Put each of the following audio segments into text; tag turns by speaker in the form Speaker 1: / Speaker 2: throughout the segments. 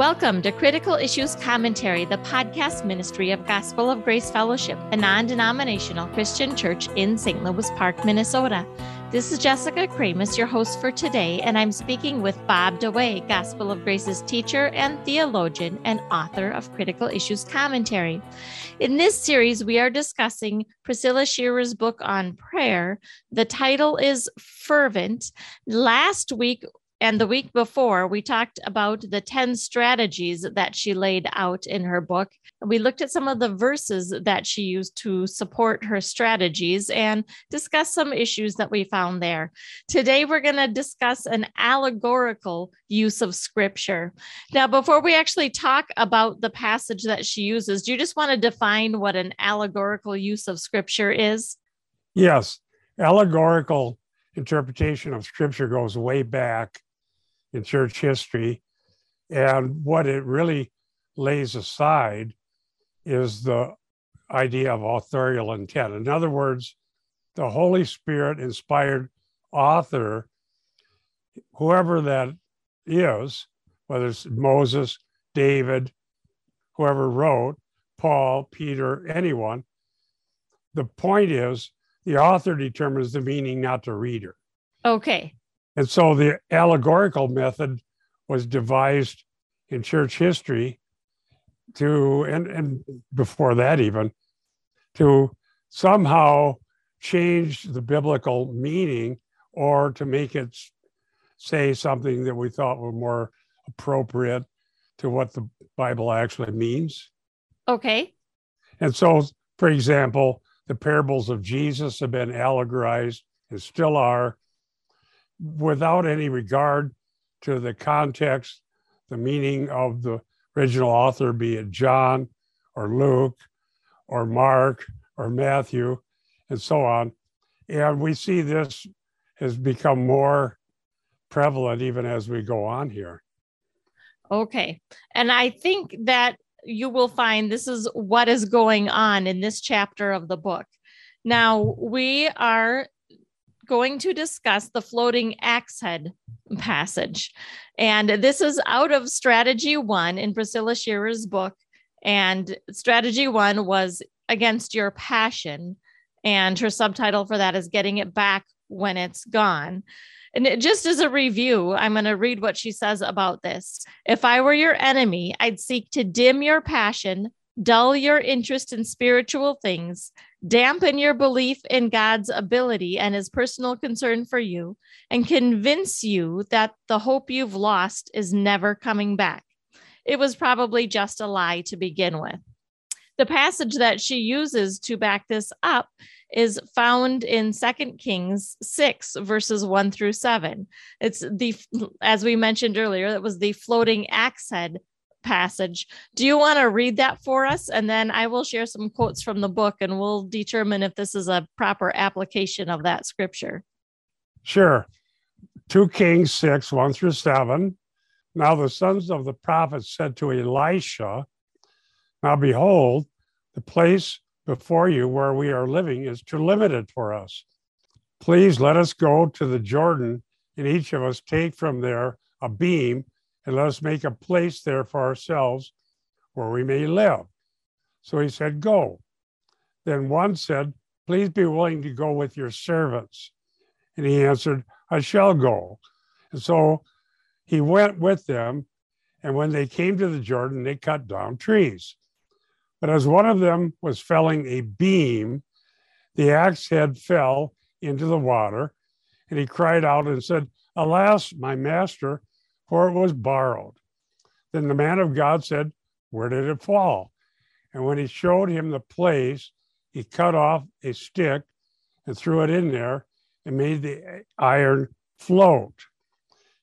Speaker 1: Welcome to Critical Issues Commentary, the podcast ministry of Gospel of Grace Fellowship, a non denominational Christian church in St. Louis Park, Minnesota. This is Jessica Kramasz, your host for today, and I'm speaking with Bob DeWaay, Gospel of Grace's teacher and theologian and author of Critical Issues Commentary. In this series, we are discussing Priscilla Shirer's book on prayer. The title is Fervent. Last week, and the week before, we talked about the 10 strategies that she laid out in her book. We looked at some of the verses that she used to support her strategies and discuss some issues that we found there. Today, we're going to discuss an allegorical use of scripture. Now, before we actually talk about the passage that she uses, do you just want to define what an allegorical use of scripture is?
Speaker 2: Yes. Allegorical interpretation of scripture goes way back in church history. And what it really lays aside is the idea of authorial intent. In other words, the Holy Spirit inspired author, whoever that is, whether it's Moses, David, whoever wrote, Paul, Peter, anyone, the point is the author determines the meaning, not the reader.
Speaker 1: Okay.
Speaker 2: And so the allegorical method was devised in church history to, and, and before that even, to somehow change the biblical meaning or to make it say something that we thought were more appropriate to what the Bible actually means.
Speaker 1: Okay.
Speaker 2: And so, for example, the parables of Jesus have been allegorized and still are without any regard to the context, the meaning of the original author, be it John or Luke or Mark or Matthew and so on. And we see this has become more prevalent even as we go on here.
Speaker 1: Okay. And I think that you will find this is what is going on in this chapter of the book. Now, we are going to discuss the floating axe head passage. And this is out of strategy one in Priscilla Shirer's book. And strategy one was against your passion. And her subtitle for that is Getting It Back When It's Gone. And it, just as a review, I'm going to read what she says about this. If I were your enemy, I'd seek to dim your passion, dull your interest in spiritual things, dampen your belief in God's ability and his personal concern for you, and convince you that the hope you've lost is never coming back. It was probably just a lie to begin with. The passage that she uses to back this up is found in 2 Kings 6 verses 1 through 7. It's the as we mentioned earlier, it was the floating axe head passage. Do you want to read that for us? And then I will share some quotes from the book and we'll determine if this is a proper application of that scripture.
Speaker 2: Sure. 2 Kings 6, 1 through 7. Now the sons of the prophets said to Elisha, Now behold, the place before you where we are living is too limited for us. Please let us go to the Jordan, and each of us take from there a beam and let us make a place there for ourselves where we may live. So he said, Go. Then one said, Please be willing to go with your servants. And he answered, I shall go. And so he went with them. And when they came to the Jordan, they cut down trees. But as one of them was felling a beam, the axe head fell into the water. And he cried out and said, Alas, my master, for it was borrowed. Then the man of God said, Where did it fall? And when he showed him the place, he cut off a stick and threw it in there and made the iron float.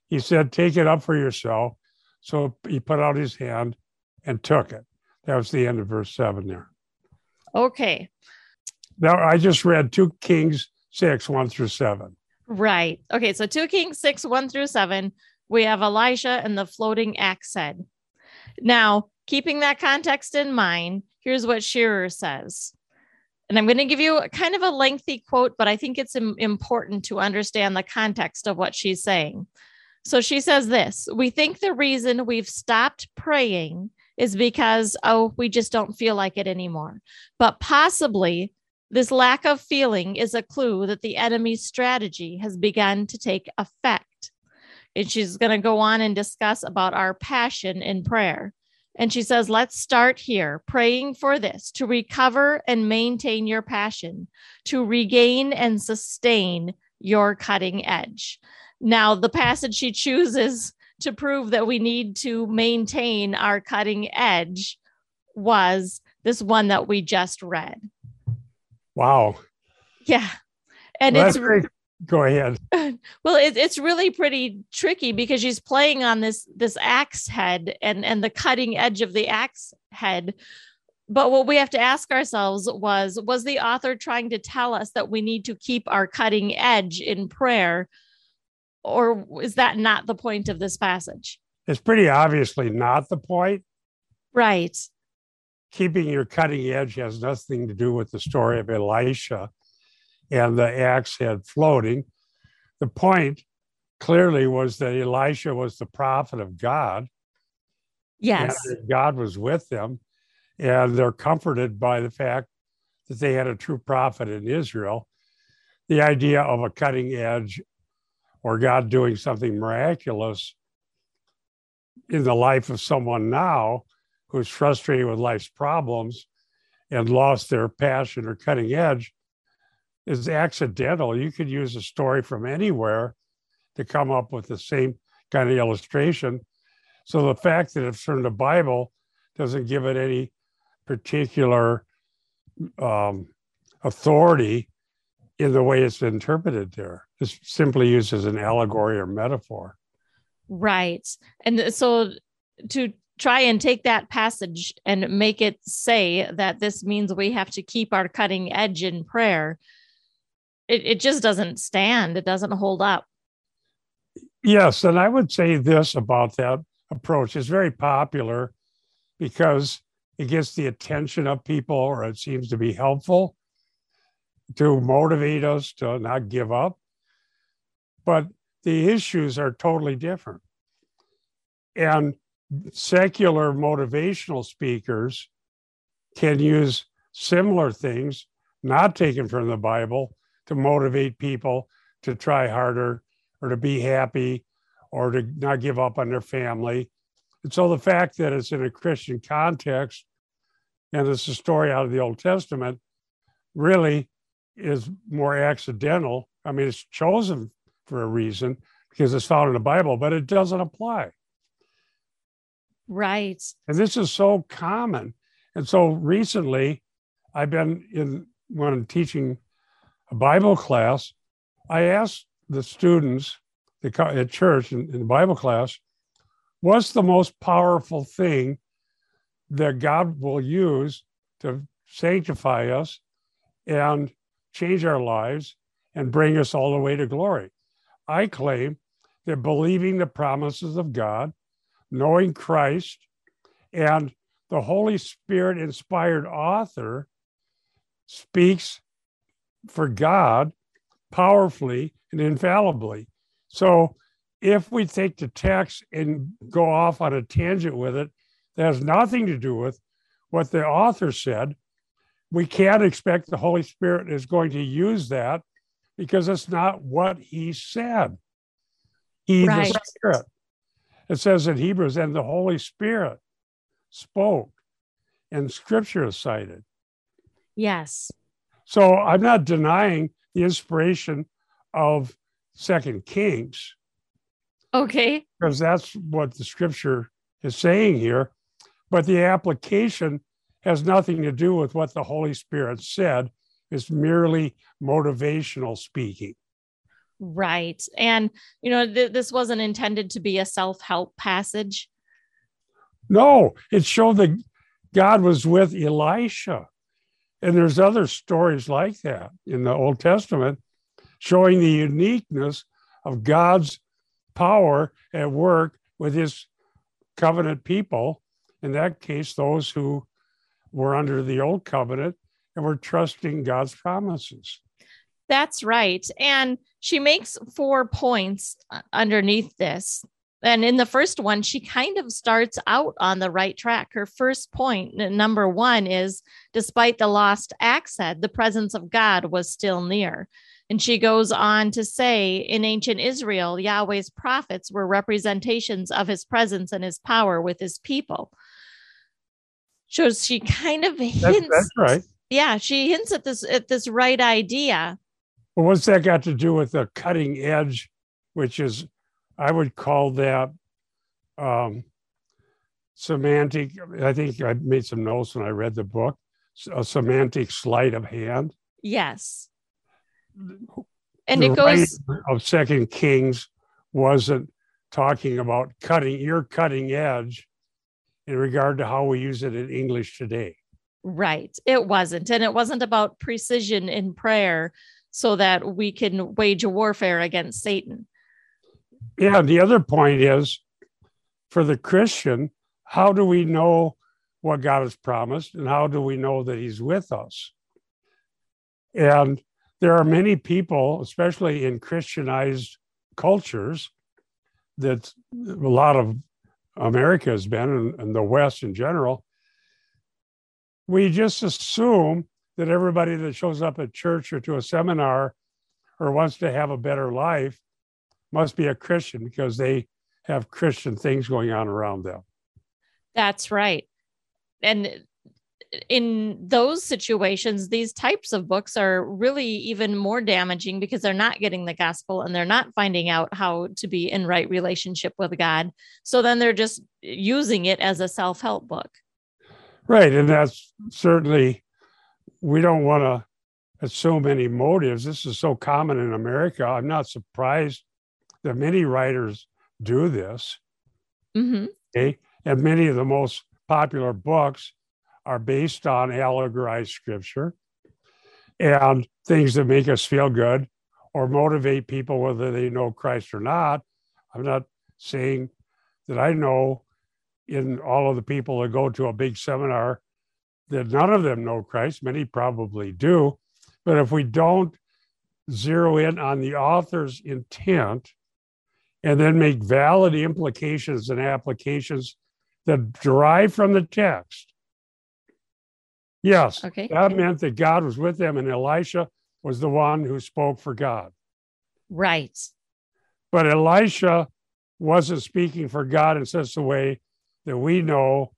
Speaker 2: He said, Take it up for yourself. So he put out his hand and took it. That was the end of verse seven there.
Speaker 1: Okay.
Speaker 2: Now I just read 2 Kings 6, 1 through 7.
Speaker 1: Right. Okay. So 2 Kings 6, 1 through 7 we have Elisha and the floating axe head. Now, keeping that context in mind, here's what Shirer says. And I'm going to give you kind of a lengthy quote, but I think it's Im- important to understand the context of what she's saying. So she says this We think the reason we've stopped praying is because, oh, we just don't feel like it anymore. But possibly this lack of feeling is a clue that the enemy's strategy has begun to take effect. And she's going to go on and discuss about our passion in prayer. And she says, let's start here, praying for this to recover and maintain your passion, to regain and sustain your cutting edge. Now, the passage she chooses to prove that we need to maintain our cutting edge was this one that we just read.
Speaker 2: Wow.
Speaker 1: Yeah. And well, it's.
Speaker 2: Go ahead.
Speaker 1: Well, it, it's really pretty tricky because she's playing on this this axe head and and the cutting edge of the axe head. But what we have to ask ourselves was was the author trying to tell us that we need to keep our cutting edge in prayer or is that not the point of this passage?
Speaker 2: It's pretty obviously not the point.
Speaker 1: Right.
Speaker 2: Keeping your cutting edge has nothing to do with the story of Elisha and the axe head floating. The point clearly was that Elisha was the prophet of God.
Speaker 1: Yes.
Speaker 2: God was with them. And they're comforted by the fact that they had a true prophet in Israel. The idea of a cutting edge or God doing something miraculous in the life of someone now who's frustrated with life's problems and lost their passion or cutting edge is accidental. You could use a story from anywhere to come up with the same kind of illustration. So the fact that it's from the Bible doesn't give it any particular um, authority in the way it's interpreted there. It's simply used as an allegory or metaphor.
Speaker 1: Right. And so to try and take that passage and make it say that this means we have to keep our cutting edge in prayer, it, it just doesn't stand. It doesn't hold up.
Speaker 2: Yes. And I would say this about that approach it's very popular because it gets the attention of people or it seems to be helpful to motivate us to not give up. But the issues are totally different. And secular motivational speakers can use similar things, not taken from the Bible, to motivate people to try harder or to be happy or to not give up on their family. And so the fact that it's in a Christian context and it's a story out of the Old Testament really is more accidental. I mean, it's chosen for a reason because it's found in the Bible, but it doesn't apply.
Speaker 1: Right.
Speaker 2: And this is so common. And so recently, I've been in when I'm teaching a Bible class, I asked the students at church in, the Bible class, what's the most powerful thing that God will use to sanctify us and change our lives, and bring us all the way to glory. I claim that believing the promises of God, knowing Christ, and the Holy Spirit inspired author speaks for God powerfully and infallibly. So if we take the text and go off on a tangent with it, that has nothing to do with what the author said, we can't expect the Holy Spirit is going to use that because it's not what he said. He, right. the Spirit. It says in Hebrews, and the Holy Spirit spoke, and scripture is cited.
Speaker 1: Yes.
Speaker 2: So I'm not denying the inspiration of Second Kings.
Speaker 1: Okay.
Speaker 2: Because that's what the scripture is saying here. But the application has nothing to do with what the Holy Spirit said. It's merely motivational speaking.
Speaker 1: Right. And, you know, th- this wasn't intended to be a self help passage.
Speaker 2: No, it showed that God was with Elisha. And there's other stories like that in the Old Testament showing the uniqueness of God's power at work with his covenant people. In that case, those who we're under the old covenant and we're trusting God's promises.
Speaker 1: That's right. And she makes four points underneath this. And in the first one, she kind of starts out on the right track. Her first point, number one, is despite the lost accent, the presence of God was still near. And she goes on to say in ancient Israel, Yahweh's prophets were representations of his presence and his power with his people. So she kind of hints.
Speaker 2: That's, that's right.
Speaker 1: Yeah, she hints at this at this right idea.
Speaker 2: Well, what's that got to do with the cutting edge, which is, I would call that um, semantic. I think I made some notes when I read the book. A semantic sleight of hand.
Speaker 1: Yes. And the it goes
Speaker 2: of Second Kings wasn't talking about cutting your cutting edge in regard to how we use it in English today.
Speaker 1: Right. It wasn't. And it wasn't about precision in prayer so that we can wage a warfare against Satan.
Speaker 2: Yeah. The other point is for the Christian, how do we know what God has promised and how do we know that He's with us? And there are many people, especially in Christianized cultures, that a lot of America has been and, and the West in general, we just assume that everybody that shows up at church or to a seminar or wants to have a better life must be a Christian because they have Christian things going on around them.
Speaker 1: That's right. And in those situations, these types of books are really even more damaging because they're not getting the gospel and they're not finding out how to be in right relationship with God. So then they're just using it as a self help book.
Speaker 2: Right. And that's certainly, we don't want to assume any motives. This is so common in America. I'm not surprised that many writers do this.
Speaker 1: Mm-hmm.
Speaker 2: Okay. And many of the most popular books are based on allegorized scripture and things that make us feel good or motivate people whether they know Christ or not. I'm not saying that I know in all of the people that go to a big seminar that none of them know Christ. Many probably do. But if we don't zero in on the author's intent and then make valid implications and applications that derive from the text, Yes.
Speaker 1: Okay.
Speaker 2: That meant that God was with them, and Elisha was the one who spoke for God.
Speaker 1: Right.
Speaker 2: But Elisha wasn't speaking for God in such a way that we know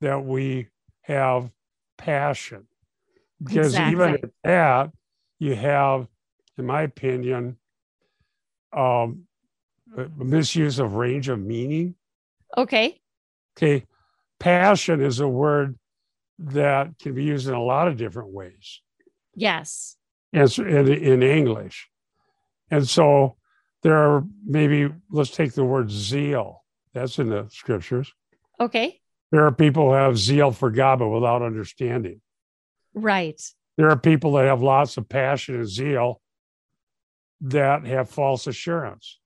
Speaker 2: that we have passion. Because exactly. even at that, you have, in my opinion, um, Uh, mm-hmm. misuse of range of meaning.
Speaker 1: Okay.
Speaker 2: Okay. Passion is a word that can be used in a lot of different ways.
Speaker 1: Yes.
Speaker 2: And in, in English. And so there are maybe, let's take the word zeal. That's in the scriptures.
Speaker 1: Okay.
Speaker 2: There are people who have zeal for God, but without understanding.
Speaker 1: Right.
Speaker 2: There are people that have lots of passion and zeal that have false assurance.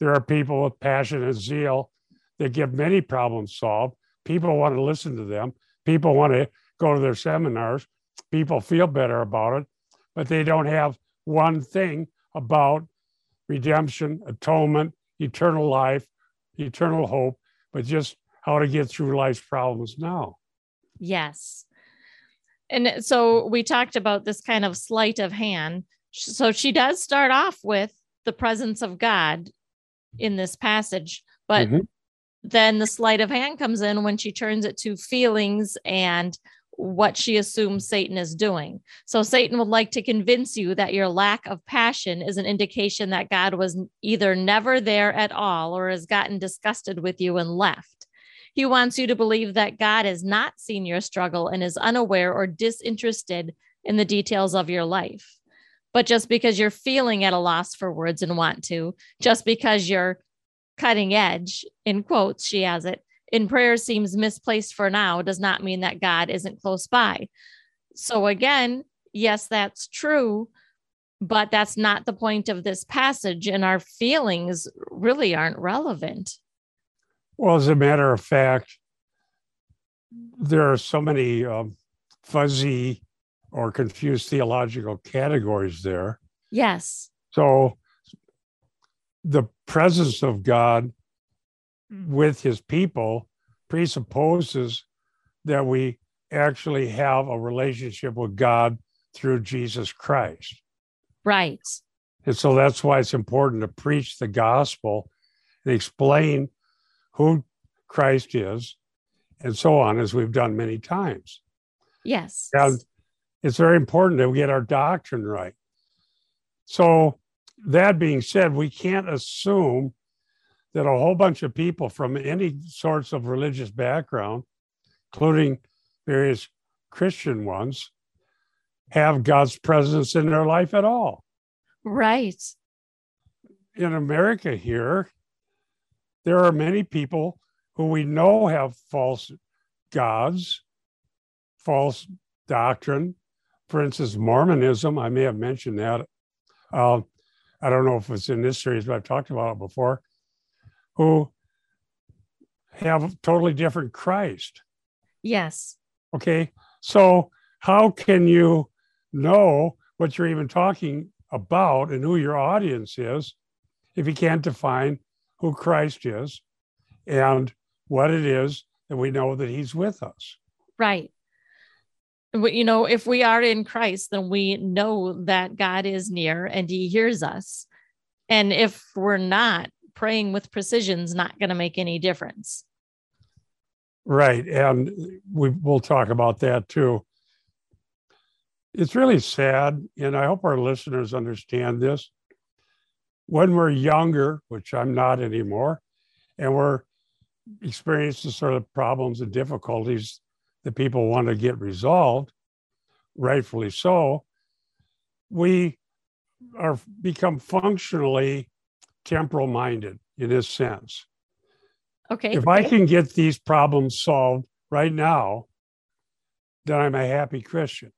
Speaker 2: There are people with passion and zeal that get many problems solved. People want to listen to them, People want to go to their seminars. People feel better about it, but they don't have one thing about redemption, atonement, eternal life, eternal hope, but just how to get through life's problems now.
Speaker 1: Yes. And so we talked about this kind of sleight of hand. So she does start off with the presence of God in this passage, but mm-hmm then the sleight of hand comes in when she turns it to feelings and what she assumes Satan is doing. So Satan would like to convince you that your lack of passion is an indication that God was either never there at all or has gotten disgusted with you and left. He wants you to believe that God has not seen your struggle and is unaware or disinterested in the details of your life. But just because you're feeling at a loss for words and want to, just because you're cutting edge, in quotes, she has it, in prayer seems misplaced for now does not mean that God isn't close by. So again, yes, that's true, but that's not the point of this passage, and our feelings really aren't relevant.
Speaker 2: Well, as a matter of fact, there are so many um, fuzzy or confused theological categories there.
Speaker 1: Yes.
Speaker 2: So the presence of God mm. with his people presupposes that we actually have a relationship with God through Jesus Christ.
Speaker 1: Right.
Speaker 2: And so that's why it's important to preach the gospel and explain who Christ is and so on, as we've done many times.
Speaker 1: Yes.
Speaker 2: And it's very important that we get our doctrine right. So, that being said, we can't assume that a whole bunch of people from any sorts of religious background, including various Christian ones, have God's presence in their life at all.
Speaker 1: Right.
Speaker 2: In America, here, there are many people who we know have false gods, false doctrine. For instance, Mormonism, I may have mentioned that. Uh, I don't know if it's in this series, but I've talked about it before, who have a totally different Christ.
Speaker 1: Yes.
Speaker 2: Okay. So, how can you know what you're even talking about and who your audience is if you can't define who Christ is and what it is that we know that he's with us.
Speaker 1: Right. You know, if we are in Christ, then we know that God is near and he hears us. And if we're not, praying with precision is not going to make any difference.
Speaker 2: Right. And we will talk about that too. It's really sad, and I hope our listeners understand this. When we're younger, which I'm not anymore, and we're experiencing sort of problems and difficulties that people want to get resolved, rightfully so, we are become functionally temporal minded in this sense.
Speaker 1: Okay.
Speaker 2: If I can get these problems solved right now, then I'm a happy Christian.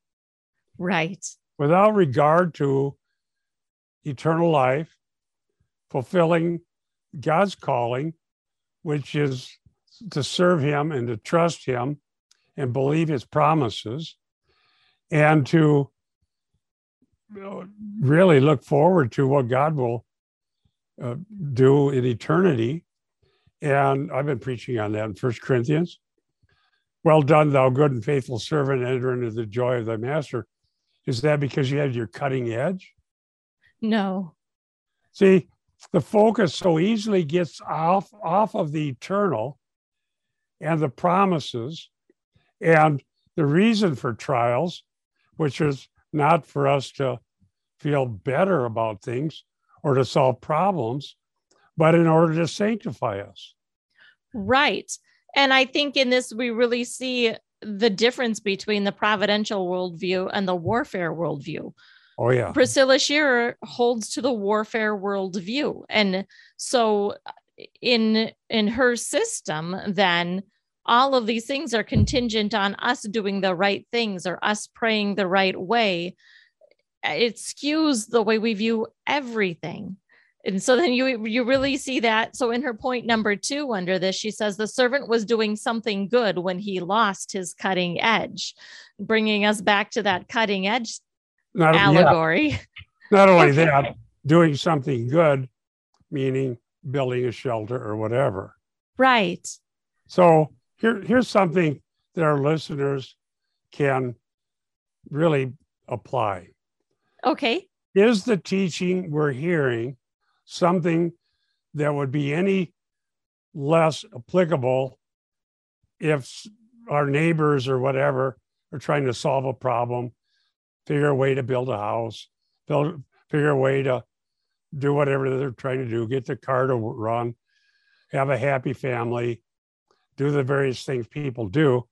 Speaker 1: Right.
Speaker 2: Without regard to eternal life, fulfilling God's calling which is to serve him and to trust him and believe his promises and to really look forward to what God will uh, do in eternity. And I've been preaching on that in First Corinthians. Well done, thou good and faithful servant, enter into the joy of thy master. Is that because you had your cutting edge?
Speaker 1: No.
Speaker 2: See, the focus so easily gets off off of the eternal and the promises and the reason for trials which is not for us to feel better about things or to solve problems but in order to sanctify us
Speaker 1: right and i think in this we really see the difference between the providential worldview and the warfare worldview
Speaker 2: Oh yeah.
Speaker 1: Priscilla Shirer holds to the warfare worldview. And so in in her system, then all of these things are contingent on us doing the right things or us praying the right way. It skews the way we view everything. And so then you you really see that. So in her point number two under this, she says the servant was doing something good when he lost his cutting edge, bringing us back to that cutting edge not, allegory. Yeah.
Speaker 2: Not only that, doing something good, meaning building a shelter or whatever.
Speaker 1: Right.
Speaker 2: So here, here's something that our listeners can really apply.
Speaker 1: Okay.
Speaker 2: Is the teaching we're hearing something that would be any less applicable if our neighbors or whatever are trying to solve a problem figure a way to build a house, build, figure a way to do whatever they're trying to do, get the car to run, have a happy family, do the various things people do.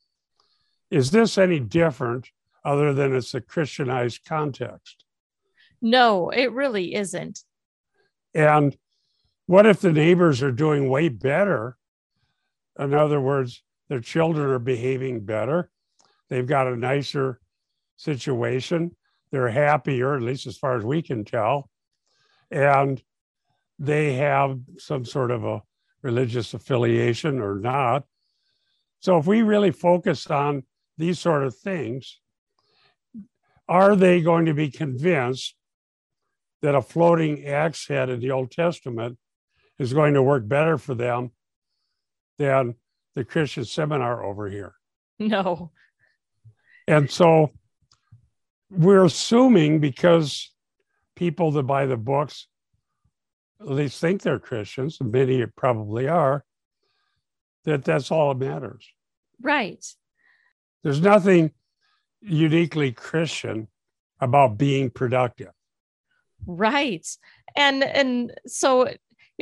Speaker 2: Is this any different other than it's a Christianized context?
Speaker 1: No, it really isn't.
Speaker 2: And what if the neighbors are doing way better? In other words, their children are behaving better. They've got a nicer situation. They're happier, at least as far as we can tell. And they have some sort of a religious affiliation or not. So if we really focus on these sort of things, are they going to be convinced that a floating axe head in the Old Testament is going to work better for them than the Christian seminar over here.
Speaker 1: No.
Speaker 2: And so we're assuming because people that buy the books at least think they're Christians, and many probably are, that that's all that matters.
Speaker 1: Right.
Speaker 2: There's nothing uniquely Christian about being productive.
Speaker 1: Right. And and so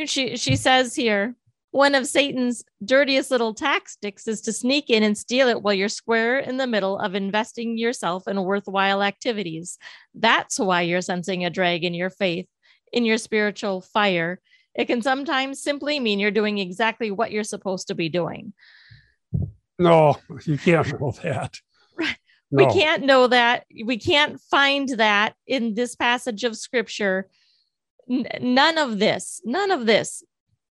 Speaker 1: she she says here one of Satan's dirtiest little tactics is to sneak in and steal it while you're square in the middle of investing yourself in worthwhile activities. That's why you're sensing a drag in your faith, in your spiritual fire. It can sometimes simply mean you're doing exactly what you're supposed to be doing.
Speaker 2: No, you can't know that.
Speaker 1: Right. No. We can't know that. We can't find that in this passage of scripture. N- none of this, none of this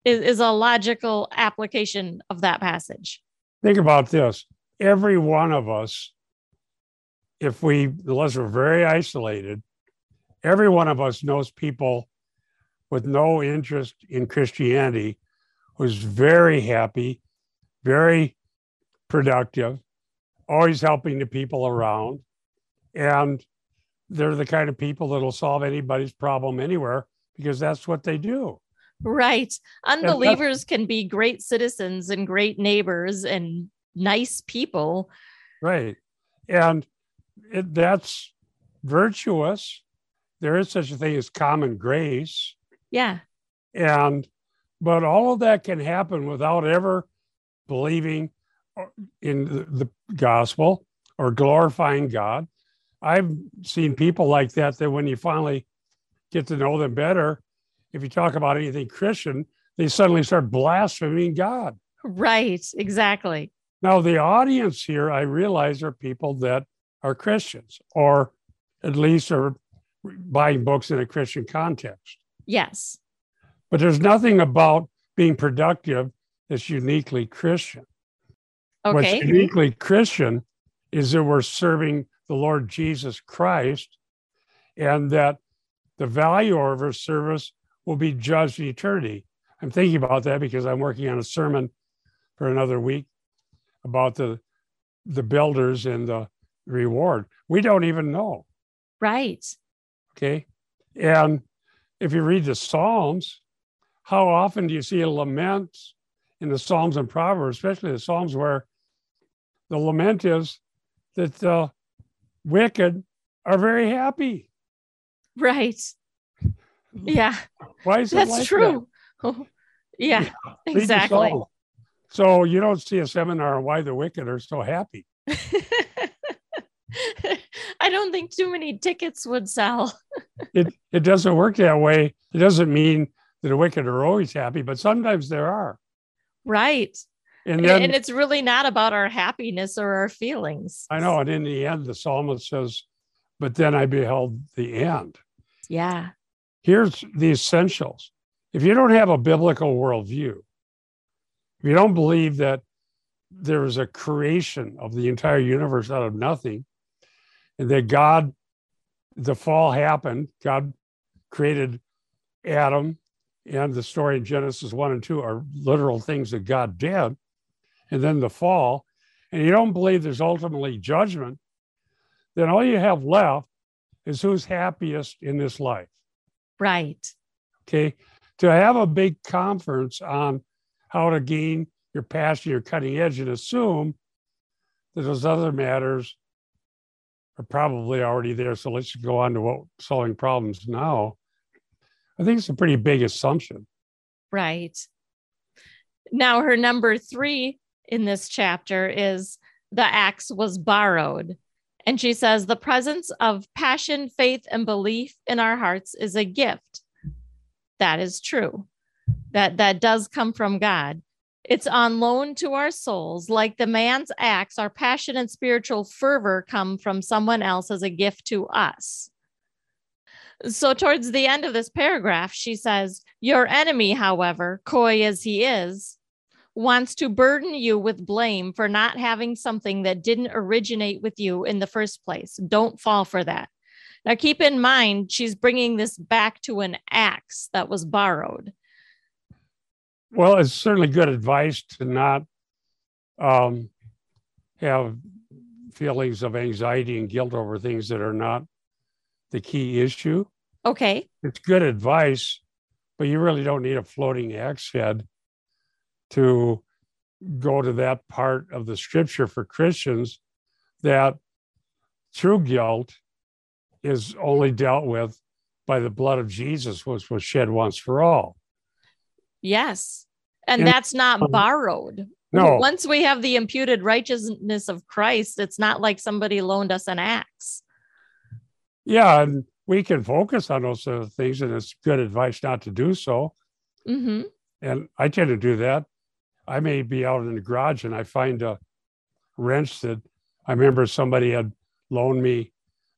Speaker 1: is, is a logical application of that passage.
Speaker 2: Think about this. Every one of us, if we, unless we're very isolated, every one of us knows people with no interest in Christianity who's very happy, very productive, always helping the people around. And they're the kind of people that'll solve anybody's problem anywhere because that's what they do.
Speaker 1: Right. Unbelievers can be great citizens and great neighbors and nice people.
Speaker 2: Right. And it, that's virtuous. There is such a thing as common grace.
Speaker 1: Yeah.
Speaker 2: And, but all of that can happen without ever believing in the, gospel or glorifying God. I've seen people like that, that when you finally get to know them better, if you talk about anything Christian, they suddenly start blaspheming God.
Speaker 1: Right, exactly.
Speaker 2: Now, the audience here, I realize, are people that are Christians or at least are buying books in a Christian context.
Speaker 1: Yes.
Speaker 2: But there's nothing about being productive that's uniquely Christian.
Speaker 1: Okay.
Speaker 2: What's uniquely Christian is that we're serving the Lord Jesus Christ and that the value of our service will be judged in eternity. I'm thinking about that because I'm working on a sermon for another week about the the builders and the reward. We don't even know.
Speaker 1: Right.
Speaker 2: Okay. And if you read the Psalms, how often do you see a lament in the Psalms and Proverbs, especially the Psalms where the lament is that the wicked are very happy.
Speaker 1: Right. Yeah.
Speaker 2: Why is
Speaker 1: That's
Speaker 2: like
Speaker 1: true. That? yeah, yeah exactly.
Speaker 2: So you don't see a seminar on why the wicked are so happy.
Speaker 1: I don't think too many tickets would sell.
Speaker 2: it it doesn't work that way. It doesn't mean that the wicked are always happy, but sometimes there are.
Speaker 1: Right. And, then, and it's really not about our happiness or our feelings.
Speaker 2: I know. And in the end, the psalmist says, But then I beheld the end.
Speaker 1: Yeah
Speaker 2: here's the essentials. If you don't have a biblical worldview, if you don't believe that there is a creation of the entire universe out of nothing, and that God, the fall happened, God created Adam, and the story in Genesis 1 and 2 are literal things that God did, and then the fall, and you don't believe there's ultimately judgment, then all you have left is who's happiest in this life.
Speaker 1: Right.
Speaker 2: Okay. To have a big conference on how to gain your passion, your cutting edge, and assume that those other matters are probably already there. So let's go on to what solving problems now. I think it's a pretty big assumption.
Speaker 1: Right. Now, her number three in this chapter is the axe was borrowed. And she says, the presence of passion, faith, and belief in our hearts is a gift. That is true. That that does come from God. It's on loan to our souls. Like the man's axe, our passion and spiritual fervor come from someone else as a gift to us. So, towards the end of this paragraph, she says, Your enemy, however, coy as he is, wants to burden you with blame for not having something that didn't originate with you in the first place. Don't fall for that. Now, keep in mind, she's bringing this back to an axe that was borrowed.
Speaker 2: Well, it's certainly good advice to not um, have feelings of anxiety and guilt over things that are not the key issue.
Speaker 1: Okay.
Speaker 2: It's good advice, but you really don't need a floating axe head to go to that part of the scripture for Christians that true guilt is only dealt with by the blood of Jesus, which was shed once for all.
Speaker 1: Yes. And, and that's not um, borrowed.
Speaker 2: No.
Speaker 1: Once we have the imputed righteousness of Christ, it's not like somebody loaned us an axe.
Speaker 2: Yeah. And we can focus on those sort of things, and it's good advice not to do so.
Speaker 1: Mm-hmm.
Speaker 2: And I tend to do that. I may be out in the garage and I find a wrench that I remember somebody had loaned me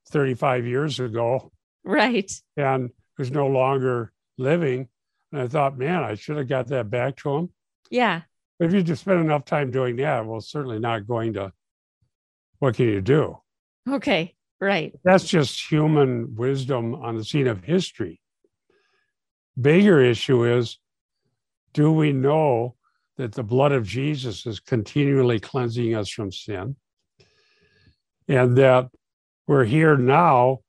Speaker 2: 35 years ago.
Speaker 1: Right.
Speaker 2: And who's no longer living. And I thought, man, I should have got that back to him.
Speaker 1: Yeah.
Speaker 2: But if you just spend enough time doing that, well, certainly not going to, what can you do?
Speaker 1: Okay. Right.
Speaker 2: That's just human wisdom on the scene of history. Bigger issue is do we know that the blood of Jesus is continually cleansing us from sin? And that we're here now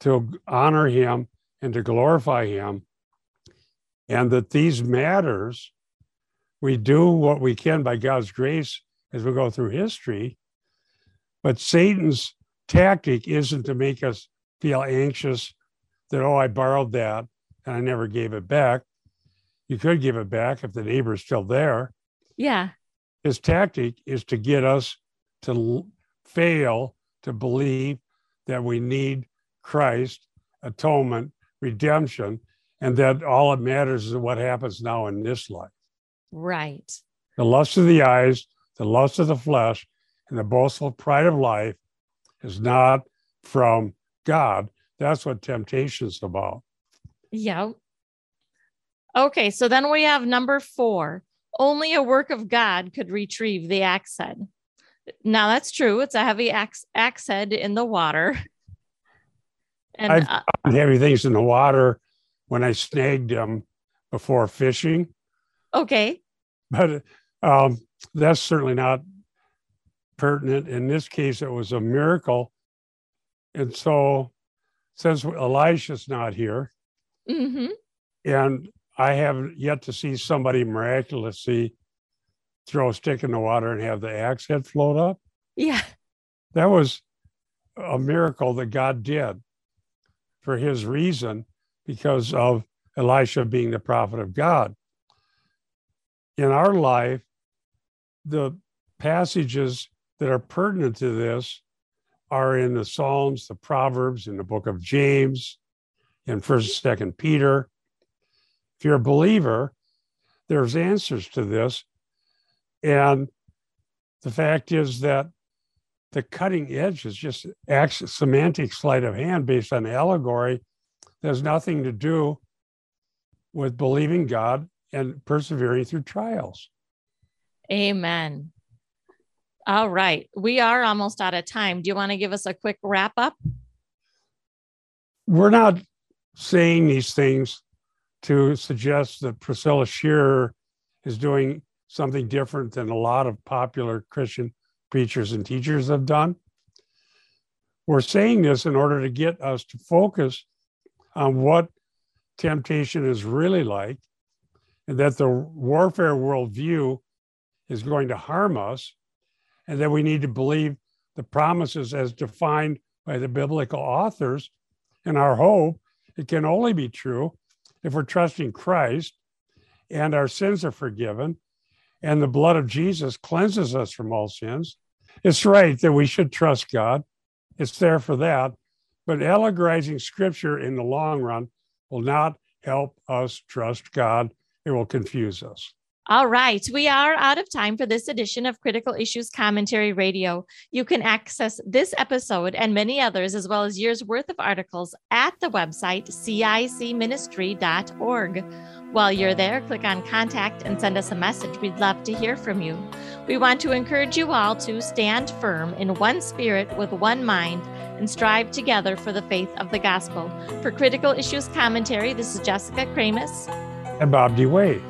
Speaker 2: to honor him and to glorify him. And that these matters, we do what we can by God's grace as we go through history. But Satan's tactic isn't to make us feel anxious that, oh, I borrowed that and I never gave it back. You could give it back if the neighbor's still there.
Speaker 1: Yeah.
Speaker 2: His tactic is to get us to fail to believe that we need Christ, atonement, redemption, and that all that matters is what happens now in this life.
Speaker 1: Right.
Speaker 2: The lust of the eyes, the lust of the flesh, and the boastful pride of life is not from God. That's what temptation is about.
Speaker 1: Yeah. Okay, so then we have number four. Only a work of God could retrieve the axe head. Now that's true. It's a heavy axe, axe head in the water.
Speaker 2: And I've uh, found heavy things in the water when I snagged them before fishing.
Speaker 1: Okay.
Speaker 2: But um, that's certainly not pertinent. In this case, it was a miracle. And so, since Elisha's not here,
Speaker 1: mm-hmm.
Speaker 2: and I have yet to see somebody miraculously throw a stick in the water and have the axe head float up.
Speaker 1: Yeah.
Speaker 2: That was a miracle that God did for his reason because of Elisha being the prophet of God. In our life, the passages that are pertinent to this are in the Psalms, the Proverbs, in the book of James, in First, and Second Peter. If you're a believer, there's answers to this, and the fact is that the cutting edge is just semantic sleight of hand based on allegory. There's nothing to do with believing God and persevering through trials.
Speaker 1: Amen. All right. We are almost out of time. Do you want to give us a quick wrap up?
Speaker 2: We're not saying these things to suggest that Priscilla Shirer is doing something different than a lot of popular Christian preachers and teachers have done. We're saying this in order to get us to focus on what temptation is really like, and that the warfare worldview is going to harm us, and that we need to believe the promises as defined by the biblical authors. And our hope, it can only be true if we're trusting Christ and our sins are forgiven and the blood of Jesus cleanses us from all sins. It's right that we should trust God. It's there for that. But allegorizing scripture in the long run will not help us trust God. It will confuse us.
Speaker 1: All right, we are out of time for this edition of Critical Issues Commentary Radio. You can access this episode and many others, as well as years worth of articles, at the website cicministry.org. While you're there, click on contact and send us a message. We'd love to hear from you. We want to encourage you all to stand firm in one spirit with one mind and strive together for the faith of the gospel. For Critical Issues Commentary, this is Jessica Kramasz.
Speaker 2: And Bob DeWaay.